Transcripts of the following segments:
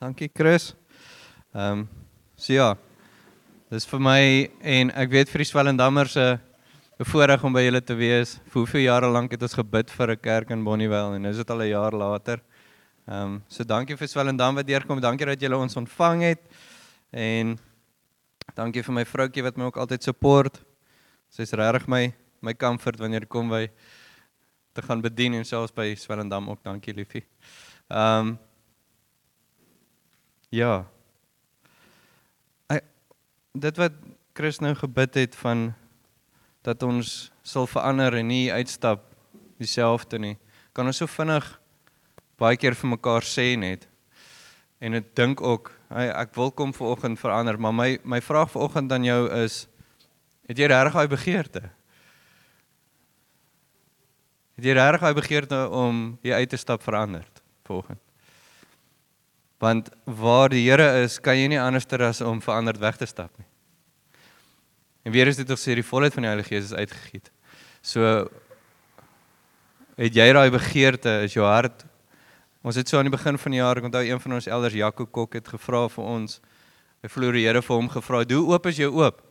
Dankie Chris. Ehm um, so ja. Dis vir my en ek weet vir die Swellendammers 'n voorreg om by julle te wees. Vir hoeveel jare lank het ons gebid vir 'n kerk in Bonnievale en nou is dit al 'n jaar later. Ehm um, so dankie vir Swellendam wat deurkom. Dankie dat julle ons ontvang het. En dankie vir my vroutjie wat my ook altyd support. Sy's regtig my my comfort wanneer kom by te gaan bedien en selfs by Swellendam ook. Dankie liefie. Ehm um, Ja. Ek dit wat Chris nou gebid het van dat ons sal verander en nie uitstap dieselfde nie. Kan ons so vinnig baie keer vir mekaar sê net. En ek dink ook, hey, ek wil kom vanoggend verander, maar my my vraag vanoggend aan jou is het jy regtig daai begeerte? Het jy regtig daai begeerte om jy uit te stap verander vanoggend? Want waar die Here is, kan jy nie anderster as om veranderd weg te stap nie. En weer is dit tog sê die volheid van die Heilige Gees is uitgegiet. So het jy daai begeerte, is jou hart Ons het so aan die begin van die jaar, ek onthou een van ons elders Jaco Kok het gevra vir ons. Hy vloer die Here vir hom gevra, "Hoe oop is jou oop?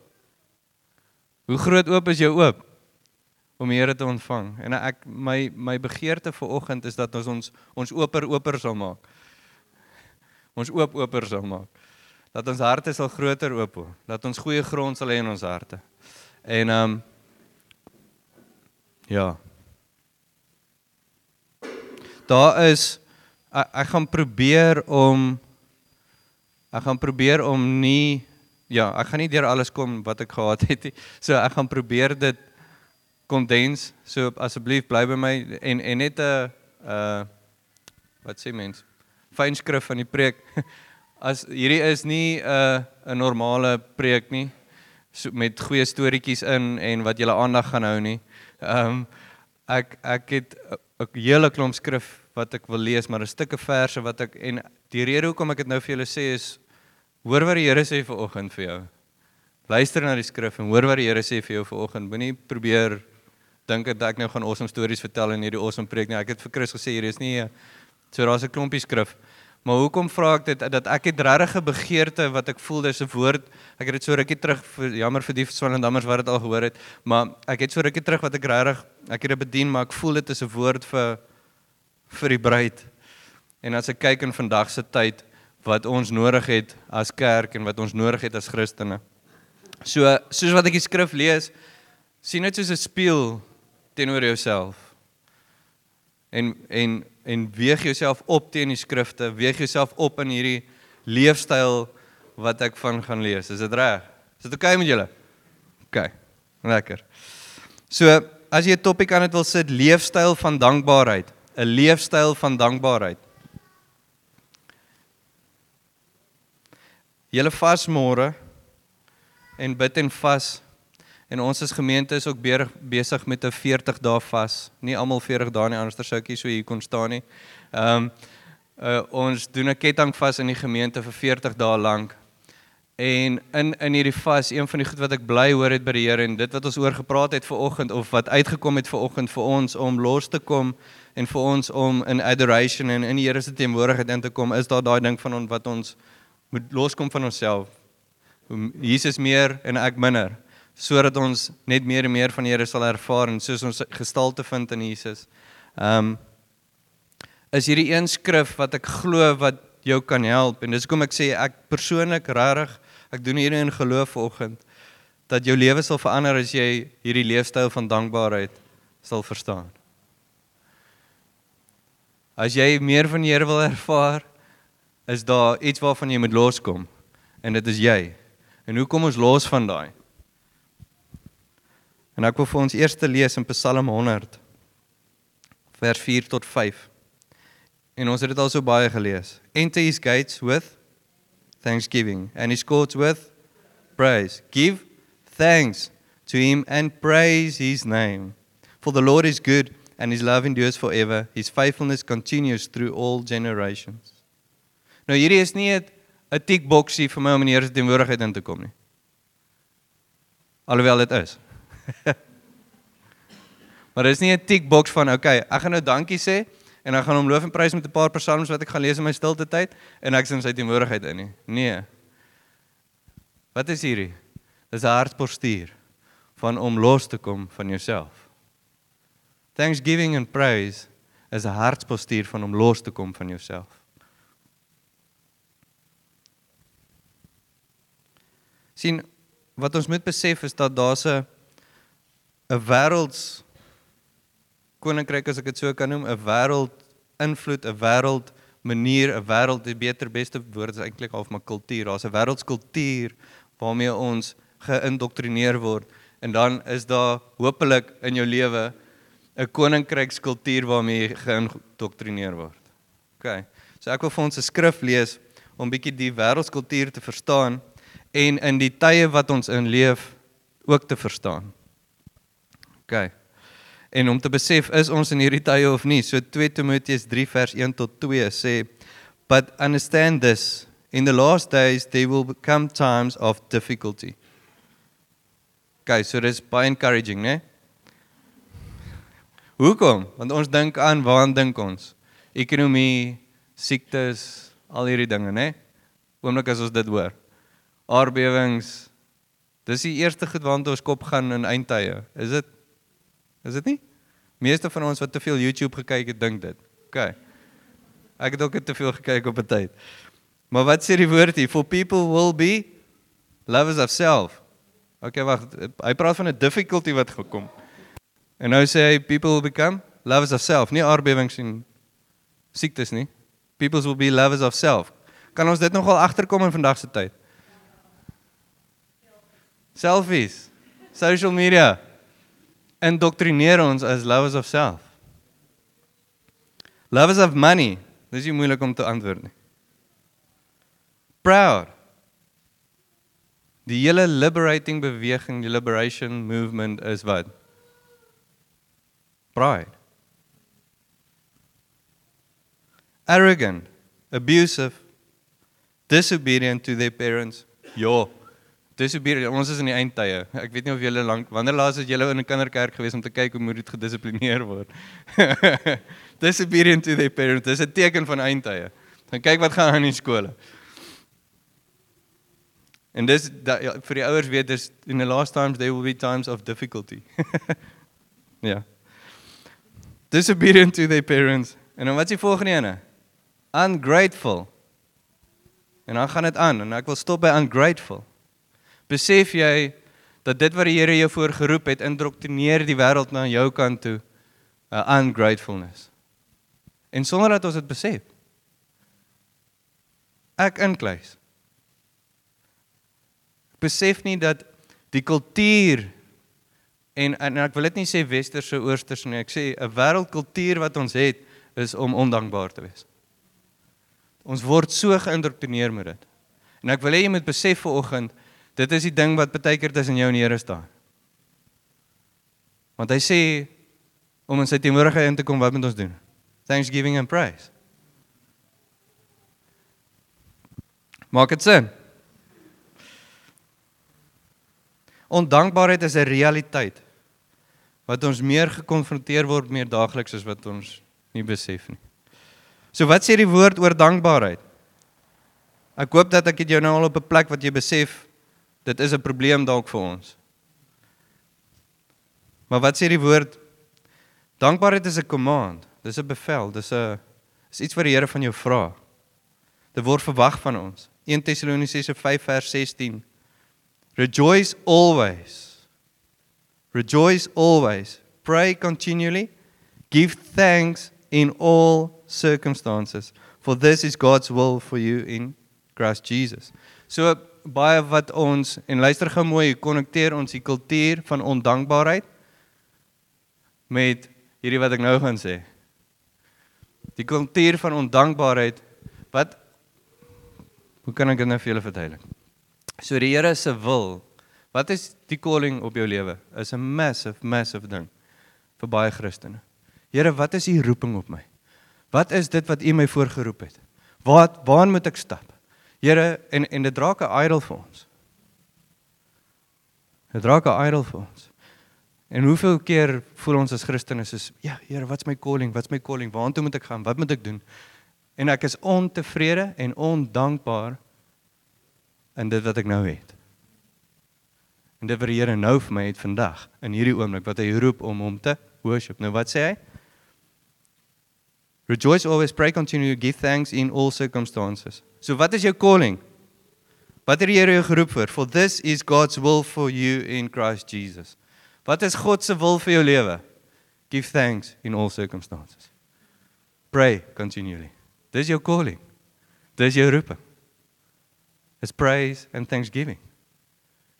Hoe groot oop is jou oop om die Here te ontvang?" En ek my my begeerte vir oggend is dat ons ons ons oper oper sal maak ons oop oper sal maak. Dat ons harte sal groter oop, dat ons goeie grond sal hê in ons harte. En ehm um, ja. Daar is ek, ek gaan probeer om ek gaan probeer om nie ja, ek gaan nie deur alles kom wat ek gehad het nie. So ek gaan probeer dit kondens. So asseblief bly by my en en net 'n uh wat sê mense? Fynskrif van die preek. As hierdie is nie 'n uh, 'n normale preek nie so, met goeie storieetjies in en wat julle aandag gaan hou nie. Ehm um, ek ek het 'n hele klomp skrif wat ek wil lees, maar 'n stukke verse wat ek en die rede hoekom ek dit nou vir julle sê is hoor wat die Here sê vir oggend vir jou. Luister na die skrif en hoor wat die Here sê vir jou vir oggend. Moenie probeer dink dat ek nou gaan awesome stories vertel in hierdie awesome preek nie. Ek het vir Chris gesê hier is nie 'n So daar's 'n klompie skrif. Maar hoekom vra ek dit dat ek het regtig 'n begeerte wat ek voel dis 'n woord. Ek het dit so rukkie terug vir jammer vir die Swalendammers wat dit al gehoor het, maar ek het so rukkie terug wat ek regtig ek het dit bedien, maar ek voel dit is 'n woord vir vir die bruid. En as ek kyk in vandag se tyd wat ons nodig het as kerk en wat ons nodig het as Christene. So soos wat ek die skrif lees, sien dit soos 'n spieël teenoor jouself. En en en weeg jouself op teen die skrifte, weeg jouself op in hierdie leefstyl wat ek van gaan lees. Is dit reg? Is dit oukei okay met julle? OK. Lekker. So, as jy 'n topik aan dit wil sit, leefstyl van dankbaarheid, 'n leefstyl van dankbaarheid. Julle vas môre en bid en vas En ons as gemeente is ook besig met 'n 40 dae vas. Nie almal 40 dae nie, anderster sou ek hier so hier kon staan nie. Ehm um, uh, ons doen 'n ketting vas in die gemeente vir 40 dae lank. En in in hierdie vas, een van die goed wat ek bly hoor het by die Here en dit wat ons oor gepraat het ver oggend of wat uitgekom het ver oggend vir ons om los te kom en vir ons om in adoration en in die Here se teenwoordigheid in te kom, is daar daai ding van ons wat ons moet loskom van onsself. Jesus meer en ek minder sodat ons net meer en meer van die Here sal ervaar en soos ons gestalte vind in Jesus. Ehm um, is hierdie een skrif wat ek glo wat jou kan help en dis hoekom ek sê ek persoonlik regtig ek doen hierdie in geloof vanoggend dat jou lewe sal verander as jy hierdie leefstyl van dankbaarheid sal verstaan. As jy meer van die Here wil ervaar, is daar iets waarvan jy moet loskom en dit is jy. En hoe kom ons los van daai? En ek wil vir ons eers lees in Psalm 100 vers 4 tot 5. En ons het dit al so baie gelees. Enter his gates with thanksgiving and his courts with praise. Give thanks to him and praise his name. For the Lord is good and his love endures forever. His faithfulness continues through all generations. Nou hierdie is nie 'n tick boxie vir my om in die Here se teenwoordigheid in te kom nie. Alhoewel dit is. maar dis nie 'n tick box van okay, ek gaan nou dankie sê en dan gaan hom loof en prys met 'n paar psalms wat ek gaan lees in my stilte tyd en ek sien sy teenwoordigheid in nie. Nee. Wat is hierdie? Dis 'n hartpostuur van om los te kom van jouself. Thanksgiving and praise is 'n hartpostuur van om los te kom van jouself. sien wat ons moet besef is dat daar's 'n 'n wêrelds koninkryk as ek dit so kan noem, 'n wêreld invloed, 'n wêreld manier, 'n wêreld die beter beste woord is eintlik half maar kultuur. Daar's 'n wêreldskultuur waarmee ons geïndoktrineer word en dan is daar hopelik in jou lewe 'n koninkrykskultuur waarmee jy geïndoktrineer word. OK. So ek wil vir ons 'n skrif lees om bietjie die wêreldskultuur te verstaan en in die tye wat ons in leef ook te verstaan. OK. En om te besef is ons in hierdie tye of nie. So 2 Timoteus 3 vers 1 tot 2 sê but understand this in the last days there will come times of difficulty. Okay, so dis baie encouraging, né? Hoekom? Want ons dink aan waaraan dink ons? Ekonomie, siektes, al hierdie dinge, né? Oomblik as ons dit hoor. Aardbewings. Dis die eerste goed waarna ons kop gaan in eindtye. Is dit Is dit nie? Meeste van ons wat te veel YouTube gekyk het, dink dit. OK. Ek het ook te veel gekyk op 'n tyd. Maar wat sê die woord hier? For people will be lovers of self. Okay, wag. Hy praat van 'n difficulty wat gekom. En nou sê hy people will become lovers of self, nie aardbewings en siektes nie. People will be lovers of self. Kan ons dit nogal agterkom in vandag se tyd? Selfies. Social media. Indoktrineer ons as lovers of self. Lovers of money. Dis nie moeilik om te antwoord nie proud. Die hele liberating beweging, die liberation movement is wat? Pride. Arrogant, abusive, disobedient to their parents. Ja. Disobedient. Ons is in die eindtye. Ek weet nie of julle lank wanneer laas het julle in 'n kinderkerk gewees om te kyk hoe moet dit gedissiplineer word. disobedient to their parents. Dis 'n teken van eindtye. Dan kyk wat gaan aan in skole. En dis dat ja, vir die ouers weet dis in the last times there will be times of difficulty. ja. yeah. Disobedient to their parents. En dan wat is die volgende ene? Ungrateful. En dan gaan dit aan en ek wil stop by ungrateful. Besef jy dat dit wat die Here jou voor geroep het indoktrineer die wêreld na jou kant toe 'n uh, ungratefulness. En sonder dat ons dit besef. Ek inkluis besef nie dat die kultuur en en ek wil dit nie sê westerse oosters nie, ek sê 'n wêreldkultuur wat ons het is om ondankbaar te wees. Ons word so geïndoktrineer met dit. En ek wil hê jy moet besef vanoggend, dit is die ding wat baie keer tussen jou en die Here staan. Want hy sê om in sy teenwoordigheid in te kom, wat moet ons doen? Thanksgiving and praise. Maak dit sin? Ondankbaarheid is 'n realiteit wat ons meer gekonfronteer word meer daagliks as wat ons nie besef nie. So wat sê die woord oor dankbaarheid? Ek hoop dat ek dit jou nou al op 'n plek wat jy besef dit is 'n probleem dalk vir ons. Maar wat sê die woord? Dankbaarheid is 'n command. Dis 'n bevel, dis 'n is iets wat die Here van jou vra. Dit word verwag van ons. 1 Tessalonisense 5 vers 16 Rejoice always. Rejoice always. Pray continually. Give thanks in all circumstances, for this is God's will for you in Christ Jesus. So baie wat ons en luister gou mooi, konnekteer ons die kultuur van ondankbaarheid met hierdie wat ek nou gaan sê. Die kultuur van ondankbaarheid wat hoe kan ek dit nou vir julle verduidelik? So die Here se wil, wat is die calling op jou lewe? Is 'n massive massive ding vir baie Christene. Here, wat is u roeping op my? Wat is dit wat u my voorgeroep het? Waar waar moet ek stap? Here, en en dit draak 'n idol vir ons. Dit draak 'n idol vir ons. En hoeveel keer voel ons as Christene soos ja, Here, wat's my calling? Wat's my calling? Waartoe moet ek gaan? Wat moet ek doen? En ek is ontevrede en ondankbaar in dit wat ek nou het. En dit wat die Here nou vir my het vandag in hierdie oomblik wat hy roep om hom te worship. Nou wat sê hy? Rejoice always, pray continue, give thanks in all circumstances. So wat is jou calling? Wat het die Here jou geroep vir? For this is God's will for you in Christ Jesus. Wat is God se wil vir jou lewe? Give thanks in all circumstances. Pray continually. Dis jou calling. Dis jou roeping. Is praise and thanksgiving.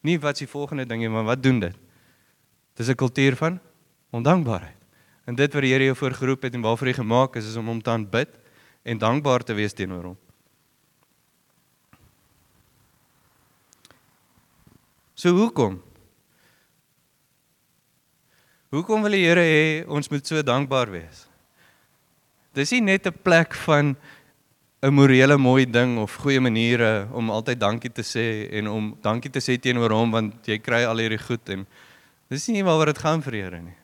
Nie wat is die volgende ding nie, maar wat doen dit? Dis 'n kultuur van ondankbaarheid. En dit wat die Here jou voorgeroep het en waarvoor jy gemaak is, is om hom te aanbid en dankbaar te wees teenoor hom. So hoekom? Hoekom wil die Here hê ons moet so dankbaar wees? Dis nie net 'n plek van 'n morele mooi ding of goeie maniere om altyd dankie te sê en om dankie te sê teenoor hom want jy kry al hierdie goed en dis nie waaroor dit gaan vir Here nie.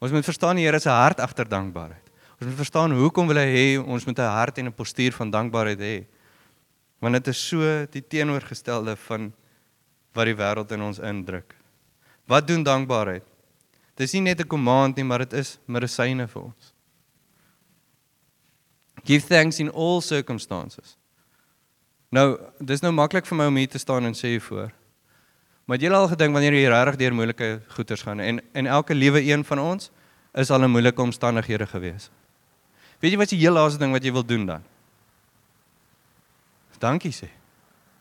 Ons moet verstaan die Here se hart agter dankbaarheid. Ons moet verstaan hoekom wil hy hê ons moet 'n hart en 'n postuur van dankbaarheid hê. Want dit is so die teenoorgestelde van wat die wêreld in ons indruk. Wat doen dankbaarheid? Dis nie net 'n command nie, maar dit is medisyne vir ons. Give thanks in all circumstances. Nou, dis nou maklik vir my om hier te staan en sê voor. Maar jy al gedink wanneer jy regtig deur moeilike goeters gaan en en elke liewe een van ons is al in moeilike omstandighede gewees. Weet jy wat die heel laaste ding wat jy wil doen dan? Dankie sê.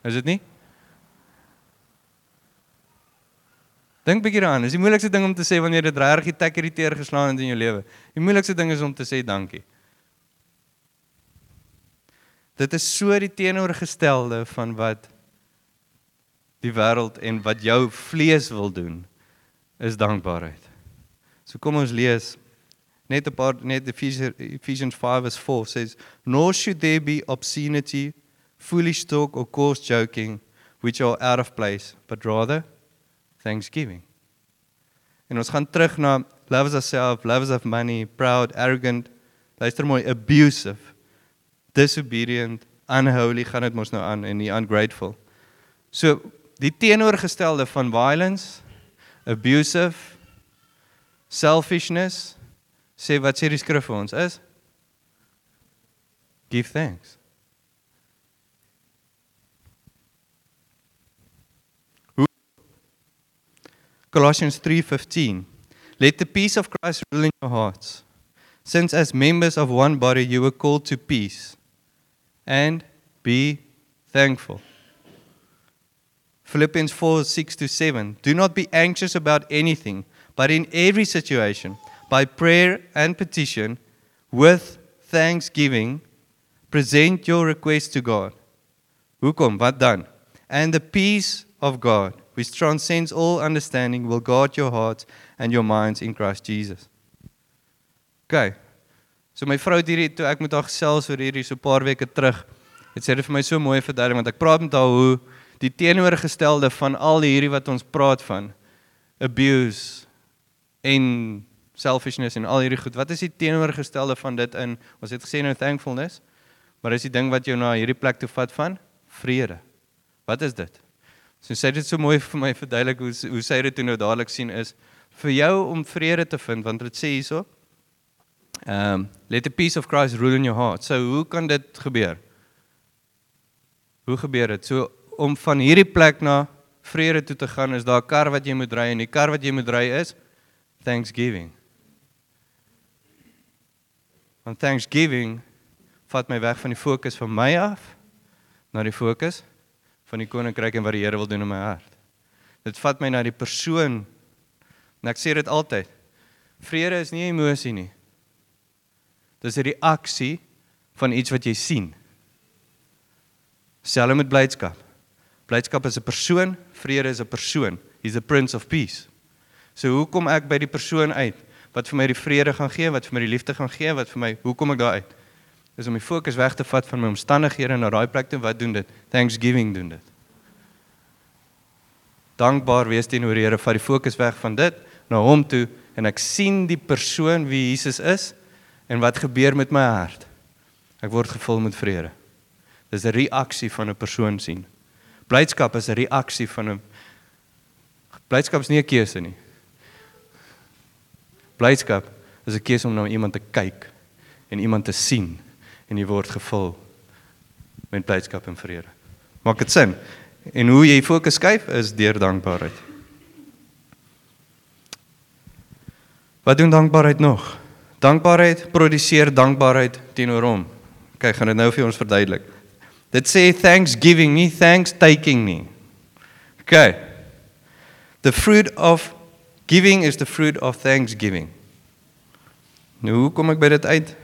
Is dit nie? Dink bietjie daaraan. Dis die moeilikste ding om te sê wanneer dit regtig tek irriteer geslaan het in jou lewe. Die moeilikste ding is om te sê dankie. Dit is so die teenoorgestelde van wat die wêreld en wat jou vlees wil doen is dankbaarheid. So kom ons lees net 'n paar net Ephesians 5:4 says nor should there be obscenity foolish talk or coarse joking which are out of place but rather thanksgiving. En ons gaan terug na loves ourselves, loves of money, proud, arrogant, luister mooi, abusive, disobedient, unholy gaan dit mos nou aan en nie ungrateful. So die teenoorgestelde van violence, abusive, selfishness, sê wat sê die skrif vir ons is give thanks. Colossians 3:15 Let the peace of Christ rule in your hearts since as members of one body you were called to peace and be thankful. Philippians 4 6 to 7. Do not be anxious about anything, but in every situation, by prayer and petition, with thanksgiving, present your requests to God. Hoekom? Wat dan? And the peace of God, which transcends all understanding, will guard your hearts and your minds in Christ Jesus. Okay. So my vrou het hierdie toe ek met haar gesels oor hierdie so 'n paar weke terug, het sy dit vir my so mooi verduidelik want ek praat met haar hoe die teenoorgestelde van al hierdie wat ons praat van abuse en selfishness en al hierdie goed. Wat is die teenoorgestelde van dit in? Ons het gesê nou thankfulness, maar is die ding wat jou na hierdie plek toe vat van vrede. Wat is dit? So sê dit so mooi vir my verduidelik hoe hoe sy dit toe nou dadelik sien is vir jou om vrede te vind want dit sê hierso um let the peace of Christ rule in your heart. So hoe kan dit gebeur? Hoe gebeur dit? So om van hierdie plek na vrede toe te gaan is daar 'n kar wat jy moet ry en die kar wat jy moet ry is thanksgiving. Want thanksgiving vat my weg van die fokus van my af na die fokus van die koninkryk en wat die Here wil doen in my hart. Dit vat my na die persoon. En ek sê dit altyd. Vrede is nie 'n emosie nie. Dis 'n reaksie van iets wat jy sien. Selfs met blydskap. Blydskap is 'n persoon, vrede is 'n persoon. He's the prince of peace. So hoe kom ek by die persoon uit wat vir my die vrede gaan gee, wat vir my die liefde gaan gee, wat vir my hoe kom ek daar uit? Is om die fokus weg te vat van my omstandighede na daai plek toe wat doen dit? Thanksgiving doen dit. Dankbaar wees teenoor die Here vat die fokus weg van dit na hom toe en ek sien die persoon wie Jesus is en wat gebeur met my hart. Ek word gevul met vrede. Dis 'n reaksie van 'n persoon sien. Blydskap is 'n reaksie van 'n Blydskap is nie 'n keuse nie. Blydskap is 'n keuse om na iemand te kyk en iemand te sien en jy word gevul met blydskap en vrede. Maak dit sin? En hoe jy fokus skuif is deur dankbaarheid. Wat doen dankbaarheid nog? Dankbaarheid produseer dankbaarheid teenoor hom. Kyk, gaan dit nou vir ons verduidelik. Dit sê thanksgiving nie thanks taking nie. Okay. The fruit of giving is the fruit of thanksgiving. Nou hoe kom ek by dit uit?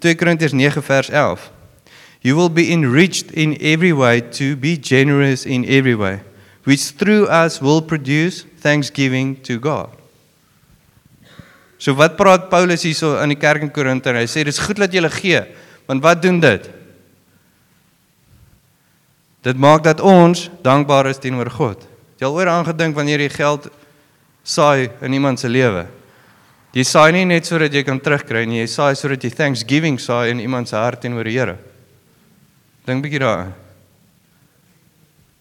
2 Korintiërs 9 vers 11. You will be enriched in every way to be generous in every way, which through us will produce thanksgiving to God. So wat praat Paulus hierso in die kerk in Korinthe? Hy sê dis goed dat julle gee, want wat doen dit? Dit maak dat ons dankbaar is teenoor God. Jy al ooit aangedink wanneer jy geld saai in iemand se lewe? Jy saai nie net sodat jy kan terugkry nie, jy saai sodat jy thanksgiving saai in iemand se hart teenoor die Here. Dink bietjie daaraan.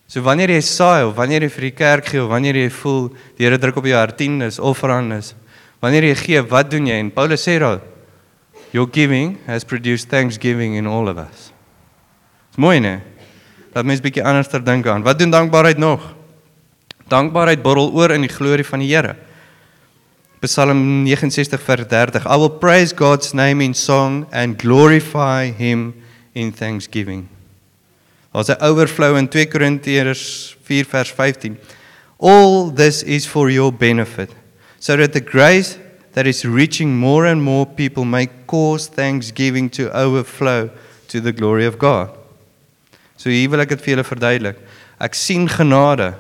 So wanneer jy saai of wanneer jy vir die kerk gee of wanneer jy voel die Here druk op jou hart tiendes offerandes, Wanneer jy gee, wat doen jy? En Paulus sê daar, your giving has produced thanksgiving in all of us. Dis mooi, né? Dat mens bietjie anders ter dink aan. Wat doen dankbaarheid nog? Dankbaarheid borrel oor in die glorie van die Here. Psalm 69 vers 30. I will praise God's name in song and glorify him in thanksgiving. Ons 'n overflow in 2 Korintiërs 4 vers 15. All this is for your benefit so that the grace that is reaching more and more people may cause thanksgiving to overflow to the glory of God. So hier wil ek dit vir julle verduidelik. Ek sien genade.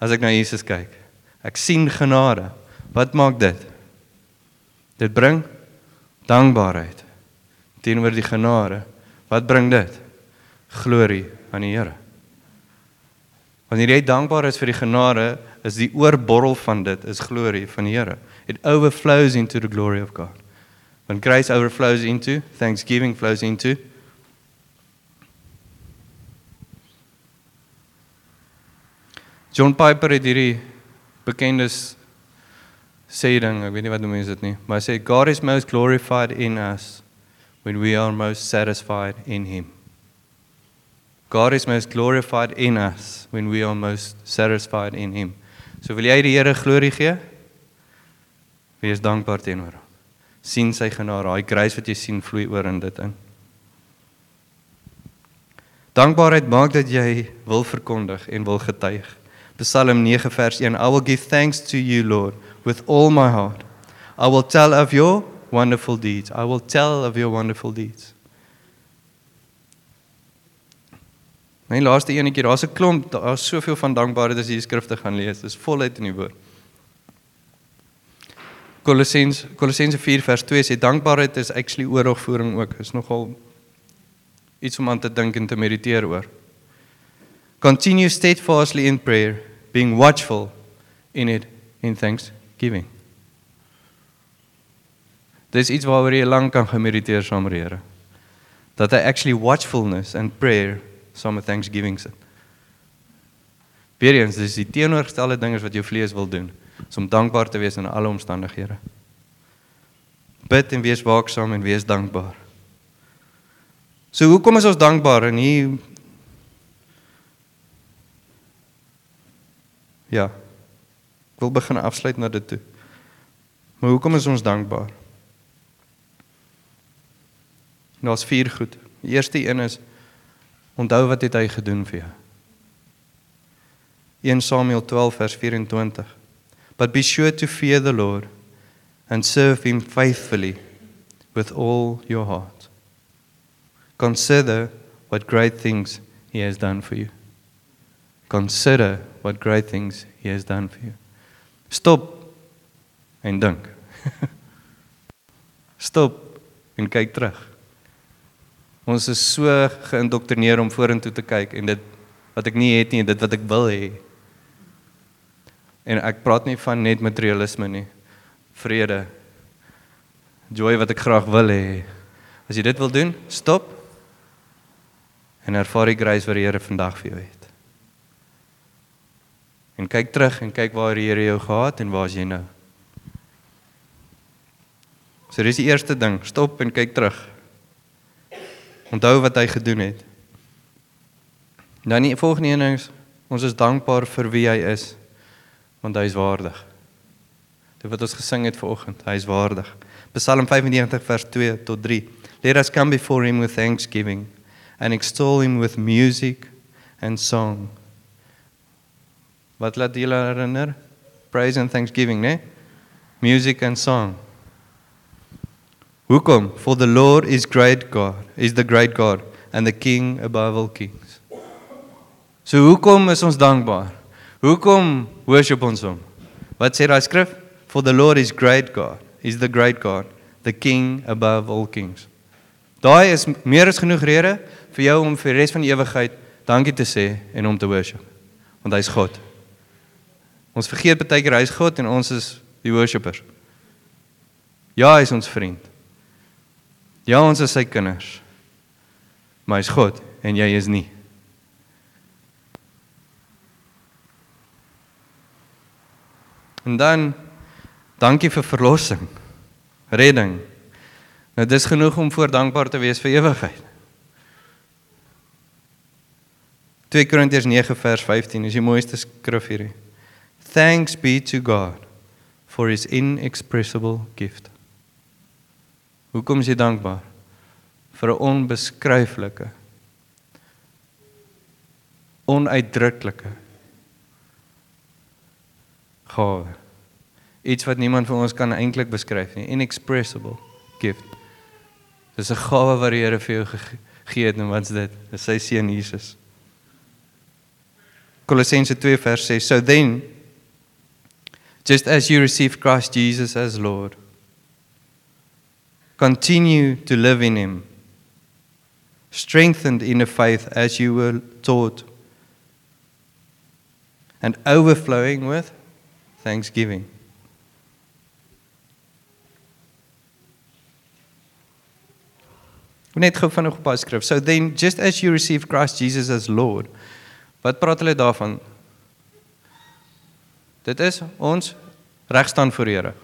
As ek na Jesus kyk, ek sien genade. Wat maak dit? Dit bring dankbaarheid teenoor die genade. Wat bring dit? Glorie aan die Here. Wanneer jy dankbaar is vir die genade, is die oorborrel van dit is glorie van die Here. It overflows into the glory of God. When grace overflows into, thanksgiving flows into. John Piper het hierdie bekende sê ding, ek weet nie wat noem jy dit nie, maar hy sê God is most glorified in us when we are most satisfied in him. God is most glorified in us when we are most satisfied in him. So wil jy die Here glorie gee? Wees dankbaar teenoor hom. sien sy genade, daai grace wat jy sien vloei oor in dit in. Dankbaarheid maak dat jy wil verkondig en wil getuig. Psalm 9 vers 1 I will give thanks to you Lord with all my heart. I will tell of your wonderful deeds. I will tell of your wonderful deeds. My laaste enetjie, daar's 'n klomp, daar's soveel van dankbaarheid as jy die skrifte gaan lees. Dis voluit in die woord. Kolossens Kolossense 4 vers 2 sê dankbaarheid is actually oorlogvoering ook. Is nogal iets om aan te dink en te mediteer oor. Continue steadfastly in prayer, being watchful in it in thanksgiving. Dis iets waaroor jy lank kan gemediteer saam met die Here. Dat hy actually watchfulness and prayer saam met Thanksgiving sit. Weereens, dis die teenoorgestelde dinge wat jou vlees wil doen, is om dankbaar te wees in alle omstandighede. Bid en wees waaksaam en wees dankbaar. So hoekom is ons dankbaar en hier Ja. Ek wil begin afsluit na dit toe. Maar hoekom is ons dankbaar? Daar's vier goed. Die eerste een is Onthou wat het hy gedoen vir jou? 1 Samuel 12 vers 24. But be sure to fear the Lord and serve him faithfully with all your heart. Consider what great things he has done for you. Consider what great things he has done for you. Stop en dink. Stop en kyk terug. Ons is so geïndoktrineer om vorentoe te kyk en dit wat ek nie het nie, dit wat ek wil hê. En ek praat nie van net materialisme nie. Vrede. Joy wat ek graag wil hê. As jy dit wil doen, stop. En ervaar die grace wat die Here vandag vir jou het. En kyk terug en kyk waar die Here jou gehad en waar is jy nou? So dis die eerste ding, stop en kyk terug. Onthou wat hy gedoen het. Dan die volgende een is ons is dankbaar vir wie hy is want hy is waardig. Dit wat ons gesing het vanoggend, hy is waardig. Psalm 95 vers 2 tot 3. Let us come before him with thanksgiving and extol him with music and song. Wat laat julle herinner? Praise and thanksgiving, né? Music and song. Hoekom? For the Lord is great God, is the great God and the king above all kings. So hoekom is ons dankbaar? Hoekom worship ons hom? Wat sê daai skrif? For the Lord is great God, is the great God, the king above all kings. Daai is meer as genoeg rede vir jou om vir die res van die ewigheid dankie te sê en hom te worship. Want hy's God. Ons vergeet baie keer hy's God en ons is die worshippers. Ja, hy's ons vriend. Ja, ons is sy kinders. Maar hy's God en jy is nie. En dan dankie vir verlossing, redding. Nou dis genoeg om voor dankbaar te wees vir ewigheid. 2 Korintiërs 9 vers 15 is die mooiste skrif hierdie. Thanks be to God for his inexpressible gift. Hoekom is jy dankbaar? Vir 'n onbeskryflike onuitdruklike gawe. Iets wat niemand van ons kan eintlik beskryf nie. Inexpressible gift. Dis 'n gawe wat die Here vir jou gegee het en wat's dit? Dis sy seun Jesus. Kolossense 2 vers 6. So then just as you receive Christ Jesus as Lord. Continue to live in him strengthened in the faith as you were taught and overflowing with thanksgiving. Net gou vinnig op daai skrif. So then just as you receive Christ Jesus as Lord wat praat hulle daarvan dit is ons regstaan voor die Here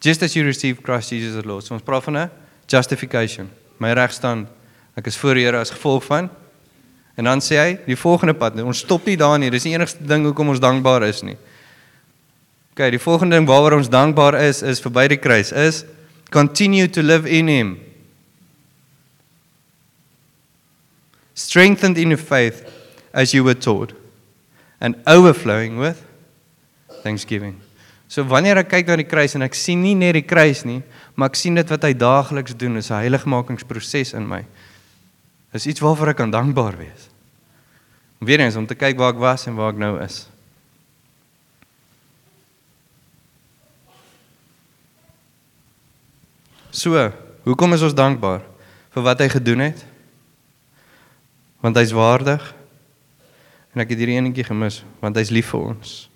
Just as you receive Christ Jesus as Lord. So ons praat van 'n justification. My regstand. Ek is voor die Here as gevolg van En dan sê hy, die volgende pad, ons stop nie daar nie. Dis die enigste ding hoekom ons dankbaar is nie. OK, die volgende ding waaroor ons dankbaar is, is verby die kruis, is continue to live in him. Strengthened in your faith as you were taught and overflowing with thanksgiving. So wanneer ek kyk na die kruis en ek sien nie net die kruis nie, maar ek sien dit wat hy daagliks doen, is 'n heiligmakingsproses in my. Dis iets waarvoor ek kan dankbaar wees. Weerens om te kyk waar ek was en waar ek nou is. So, hoekom is ons dankbaar vir wat hy gedoen het? Want hy's waardig. En ek het hierdie enetjie gemis, want hy's lief vir ons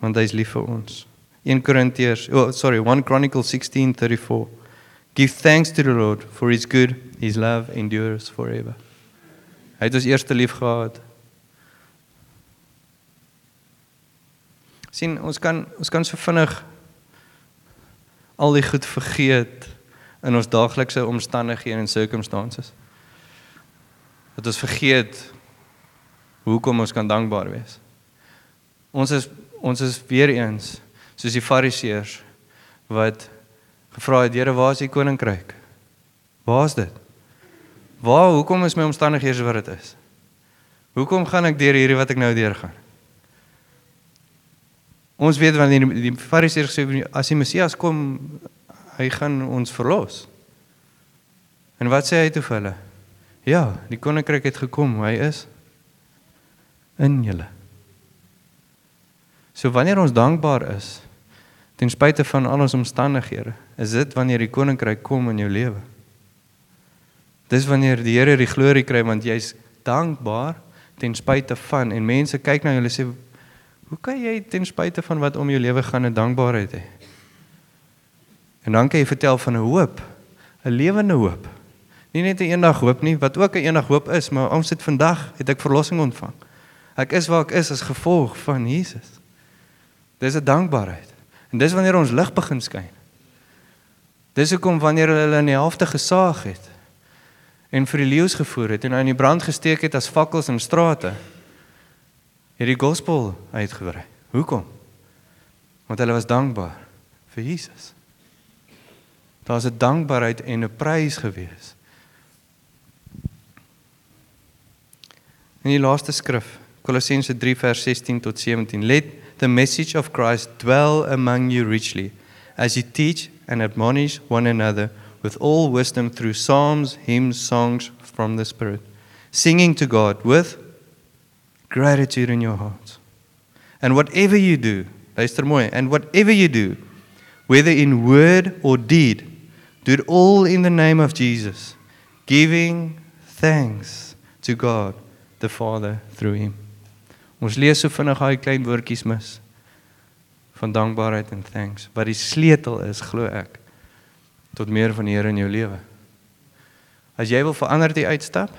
want hy is lief vir ons. 1 Korintiërs, oh sorry, 1 Chronicles 16:34. Give thanks to the Lord for his good, his love endures forever. Hy het ons eerste lief gehad. sien ons kan ons kan so vinnig al die goed vergeet in ons daaglikse omstandighede en circumstances. Dat ons vergeet hoekom ons kan dankbaar wees. Ons is ons is weer eens soos die fariseërs wat gevra het Here waar is die koninkryk? Waar is dit? Waar hoekom is my omstandighede wat dit is? Hoekom gaan ek deur hierdie wat ek nou deurgaan? Ons weet wanneer die, die fariseërs sê as die Messias kom, hy gaan ons verlos. En wat sê hy toe vir hulle? Ja, die koninkryk het gekom, hy is in julle. So wanneer ons dankbaar is ten spyte van al ons omstandighede, is dit wanneer die koninkryk kom in jou lewe. Dis wanneer die Here die glorie kry want jy's dankbaar ten spyte van en mense kyk na jou en sê Hoe kan jy ten spyte van wat om jou lewe gaan 'n dankbaarheid hê? En dan kan jy vertel van 'n hoop, 'n lewende hoop. Nie net 'n eendag hoop nie, wat ook 'n eendag hoop is, maar ons het vandag het ek verlossing ontvang. Ek is waar ek is as gevolg van Jesus. Dis 'n dankbaarheid. En dis wanneer ons lig begin skyn. Dis hoekom wanneer hulle in die helfte gesaag het en vir die leeu's gevoer het en in die brand gesteek het as fakkels in strate, het die gospel uitgebrei. Hoekom? Want hulle was dankbaar vir Jesus. Daar's 'n dankbaarheid en 'n prys gewees. In die laaste skrif, Kolossense 3 vers 16 tot 17, let the message of Christ dwell among you richly as you teach and admonish one another with all wisdom through psalms, hymns, songs from the Spirit, singing to God with gratitude in your hearts. And whatever you do, and whatever you do, whether in word or deed, do it all in the name of Jesus, giving thanks to God the Father through him. Ons lees so vinnig daai klein woordjies mis van dankbaarheid en thanks. Wat die sleutel is, glo ek, tot meer van die Here in jou lewe. As jy wil verander die uitstap,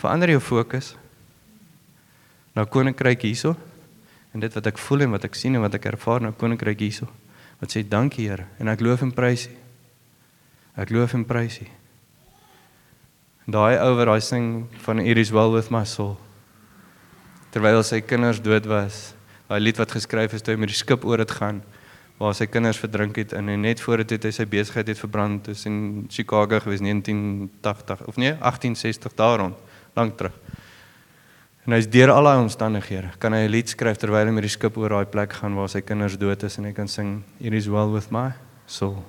verander jou fokus na koninkryk hierso en dit wat ek voel en wat ek sien en wat ek ervaar na koninkryk hierso. Wat sê dankie Here en ek loof en prys U. Ek loof en prys U. Daai ou wat daai sing van It is well with my soul. Terwyl sy kinders dood was, daai lied wat geskryf is toe hy met die skip oor dit gaan waar sy kinders verdrink het en net voor dit het hy sy besigheid het verbrand tussen Chicago gewees 1980 of nee 1860 daar rond lank terug. En hy's deur al daai omstandighede kan hy 'n lied skryf terwyl hy met die skip oor daai plek gaan waar sy kinders dood is en hy kan sing It is well with my soul.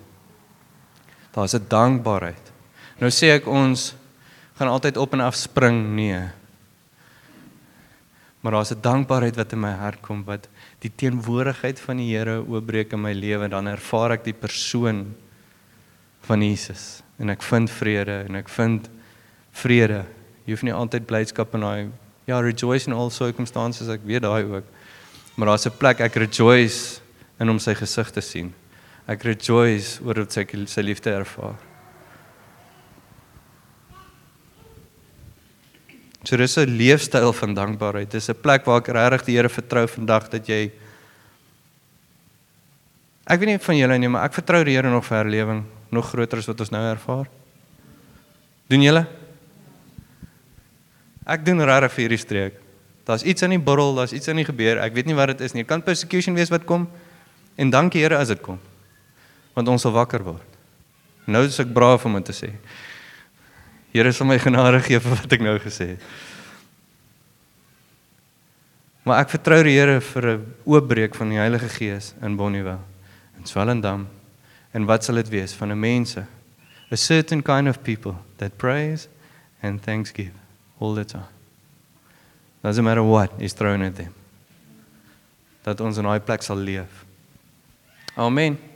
Daar's 'n dankbaarheid. Nou sê ek ons gaan altyd op en af spring nee maar daar's 'n dankbaarheid wat in my hart kom wat die teenwoordigheid van die Here oopbreek in my lewe. Dan ervaar ek die persoon van Jesus. En ek vind vrede en ek vind vrede. Jy hoef nie altyd blydskap in daai ja rejoice in all circumstances ek weet daai ook. Maar daar's 'n plek ek rejoice in om sy gesig te sien ek rejoice oor dit sy sy liefde ervaar So dis 'n leefstyl van dankbaarheid. Dis 'n plek waar ek regtig die Here vertrou vandag dat jy Ek weet nie van julle nie, maar ek vertrou die Here nog vir herlewing, nog groter as wat ons nou ervaar. Doen julle? Ek doen regtig vir hierdie streek. Daar's iets in die borrel, daar's iets in die gebeur. Ek weet nie wat dit is nie. Dit kan persecution wees wat kom. En dankie Here as dit kom. Want ons sal wakker word. Nou is ek braaf om dit te sê. Here sal my genade gee vir wat ek nou gesê het. Maar ek vertrou die Here vir 'n oopbreek van die Heilige Gees in Bonnievale in Swellendam. En wat sal dit wees van 'n mense? A certain kind of people that praise and thanksgive all the time. Doesn't matter what is thrown at them. Dat ons in daai plek sal leef. Amen.